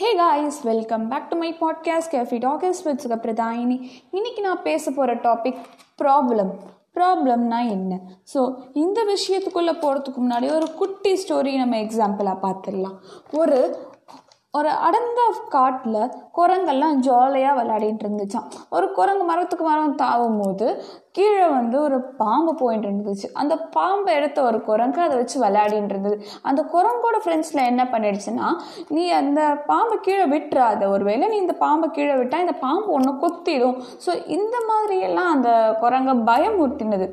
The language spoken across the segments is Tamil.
Hey guys welcome back to my podcast café talkers with Sugapradhayini இன்றைக்கி நான் பேச போகிற டாபிக் ப்ராப்ளம் ப்ராப்ளம்னா என்ன? ஸோ இந்த விஷயத்துக்குள்ளே போகிறதுக்கு முன்னாடி ஒரு குட்டி ஸ்டோரி நம்ம எக்ஸாம்பிளாக பார்த்துடலாம். ஒரு ஒரு அடர்ந்த காட்டில் குரங்கெல்லாம் ஜாலியாக விளையாடிட்டு இருந்துச்சான் ஒரு குரங்கு மரத்துக்கு மரம் தாவும் போது கீழே வந்து ஒரு பாம்பு போயிட்டு இருந்துச்சு. அந்த பாம்பை எடுத்த ஒரு குரங்கு அதை வச்சு விளையாடிட்டு இருந்தது. அந்த குரங்கோட ஃப்ரெண்ட்ஸில் என்ன பண்ணிடுச்சுன்னா நீ அந்த பாம்பை கீழே விட்டுறாத. ஒருவேளை நீ இந்த பாம்பை கீழே விட்டால் இந்த பாம்பு ஒன்று கொத்திடும். ஸோ இந்த மாதிரியெல்லாம் அந்த குரங்கை பயமுறுத்தினது.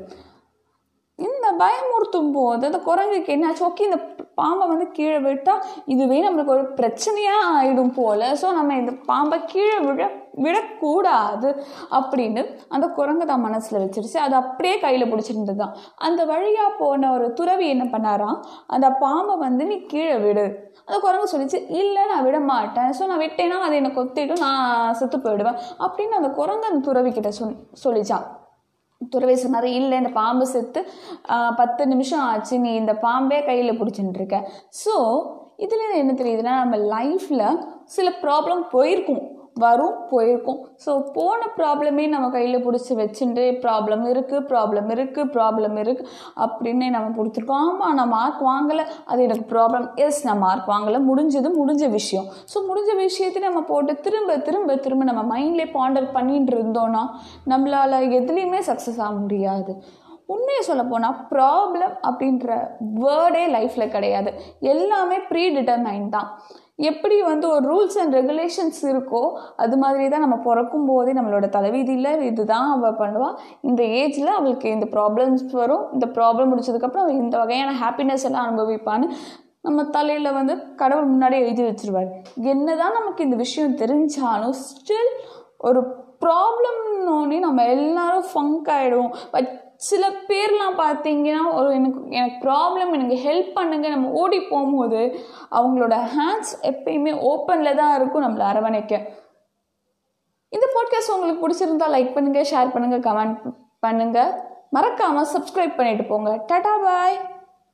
இந்த பயமுறுத்தும் போது அந்த குரங்குக்கு என்னாச்சு? ஓகே இந்த பாம்பை வந்து கீழே விட்டால் இதுவே நம்மளுக்கு ஒரு பிரச்சனையாக ஆயிடும் போல். ஸோ நம்ம இந்த பாம்பை கீழே விழ விடக்கூடாது அப்படின்னு அந்த குரங்கு தான் மனசில் வச்சிருச்சு. அது அப்படியே கையில் பிடிச்சிருந்தது தான் அந்த வழியாக போன ஒரு துறவி என்ன பண்ணாராம்? அந்த பாம்பை வந்து நீ கீழே விடு. அந்த குரங்கு சொல்லிச்சு இல்லை நான் விட மாட்டேன். ஸோ நான் விட்டேன்னா அது என்னை கொத்திட்டு நான் செத்து போயிடுவேன். அப்படின்னு அந்த குரங்கு அந்த துறவி கிட்ட சொல் சொல்லிச்சான். துறவை சொன்னார் இல்லை இந்த பாம்பு செத்து பத்து நிமிஷம் ஆச்சு நீ இந்த பாம்பே கையில் பிடிச்சின்னு இருக்க ஸோ இதில் என்ன தெரியுதுன்னா நம்ம லைஃப்பில் சில ப்ராப்ளம் போயிருக்கும். வரும் போயிருக்கும். ஸோ போன ப்ராப்ளமே நம்ம கையில் பிடிச்சி வச்சுட்டு ப்ராப்ளம் இருக்குது ப்ராப்ளம் இருக்குது ப்ராப்ளம் இருக்குது அப்படின்னு நம்ம கொடுத்துருக்கோம். ஆமாம் நான் மார்க் வாங்கலை அது எனக்கு ப்ராப்ளம் எஸ் நான் மார்க் வாங்கலை. முடிஞ்சது முடிஞ்ச விஷயம். ஸோ முடிஞ்ச விஷயத்தை நம்ம போட்டு திரும்ப திரும்ப திரும்ப நம்ம மைண்ட்லேயே பாண்டர் பண்ணிட்டு இருந்தோன்னா நம்மளால் எதுலேயுமே சக்ஸஸ் ஆக முடியாது. உண்மையை சொல்ல போனால் ப்ராப்ளம் அப்படின்ற வேர்டே லைஃப்பில் கிடையாது. எல்லாமே ப்ரீ டிட்டர்மைன் தான். எப்படி வந்து ஒரு ரூல்ஸ் அண்ட் ரெகுலேஷன்ஸ் இருக்கோ அது மாதிரி தான் நம்ம பிறக்கும் போதே நம்மளோட தலைவிதியில் இதுதான் அவள் பண்ணுவாள் இந்த ஏஜில் அவளுக்கு இந்த ப்ராப்ளம்ஸ் வரும். இந்த ப்ராப்ளம் முடிச்சதுக்கப்புறம் அவள் இந்த வகையான ஹாப்பினஸ் எல்லாம் அனுபவிப்பான்னு நம்ம தலையில் வந்து கடவுள் முன்னாடியே எழுதி வச்சிருவார். என்னதான் நமக்கு இந்த விஷயம் தெரிஞ்சாலும் ஸ்டில் ஒரு ப்ராப்ளம்னோடனே நம்ம எல்லாரும் ஃபங்க் ஆகிடுவோம் பட் சில பேர்லாம் பார்த்தீங்கன்னா ஒரு எனக்கு எனக்கு ப்ராப்ளம் எனக்கு ஹெல்ப் பண்ணுங்க நம்ம ஓடி போகும்போது அவங்களோட ஹேண்ட்ஸ் எப்பயுமே ஓப்பனில் தான் இருக்கும் நம்மளை அரவணைக்க. இந்த பாட்காஸ்ட் உங்களுக்கு பிடிச்சிருந்தா லைக் பண்ணுங்கள் ஷேர் பண்ணுங்கள் கமெண்ட் பண்ணுங்கள் மறக்காமல் சப்ஸ்கிரைப் பண்ணிட்டு போங்க. டாடா பாய்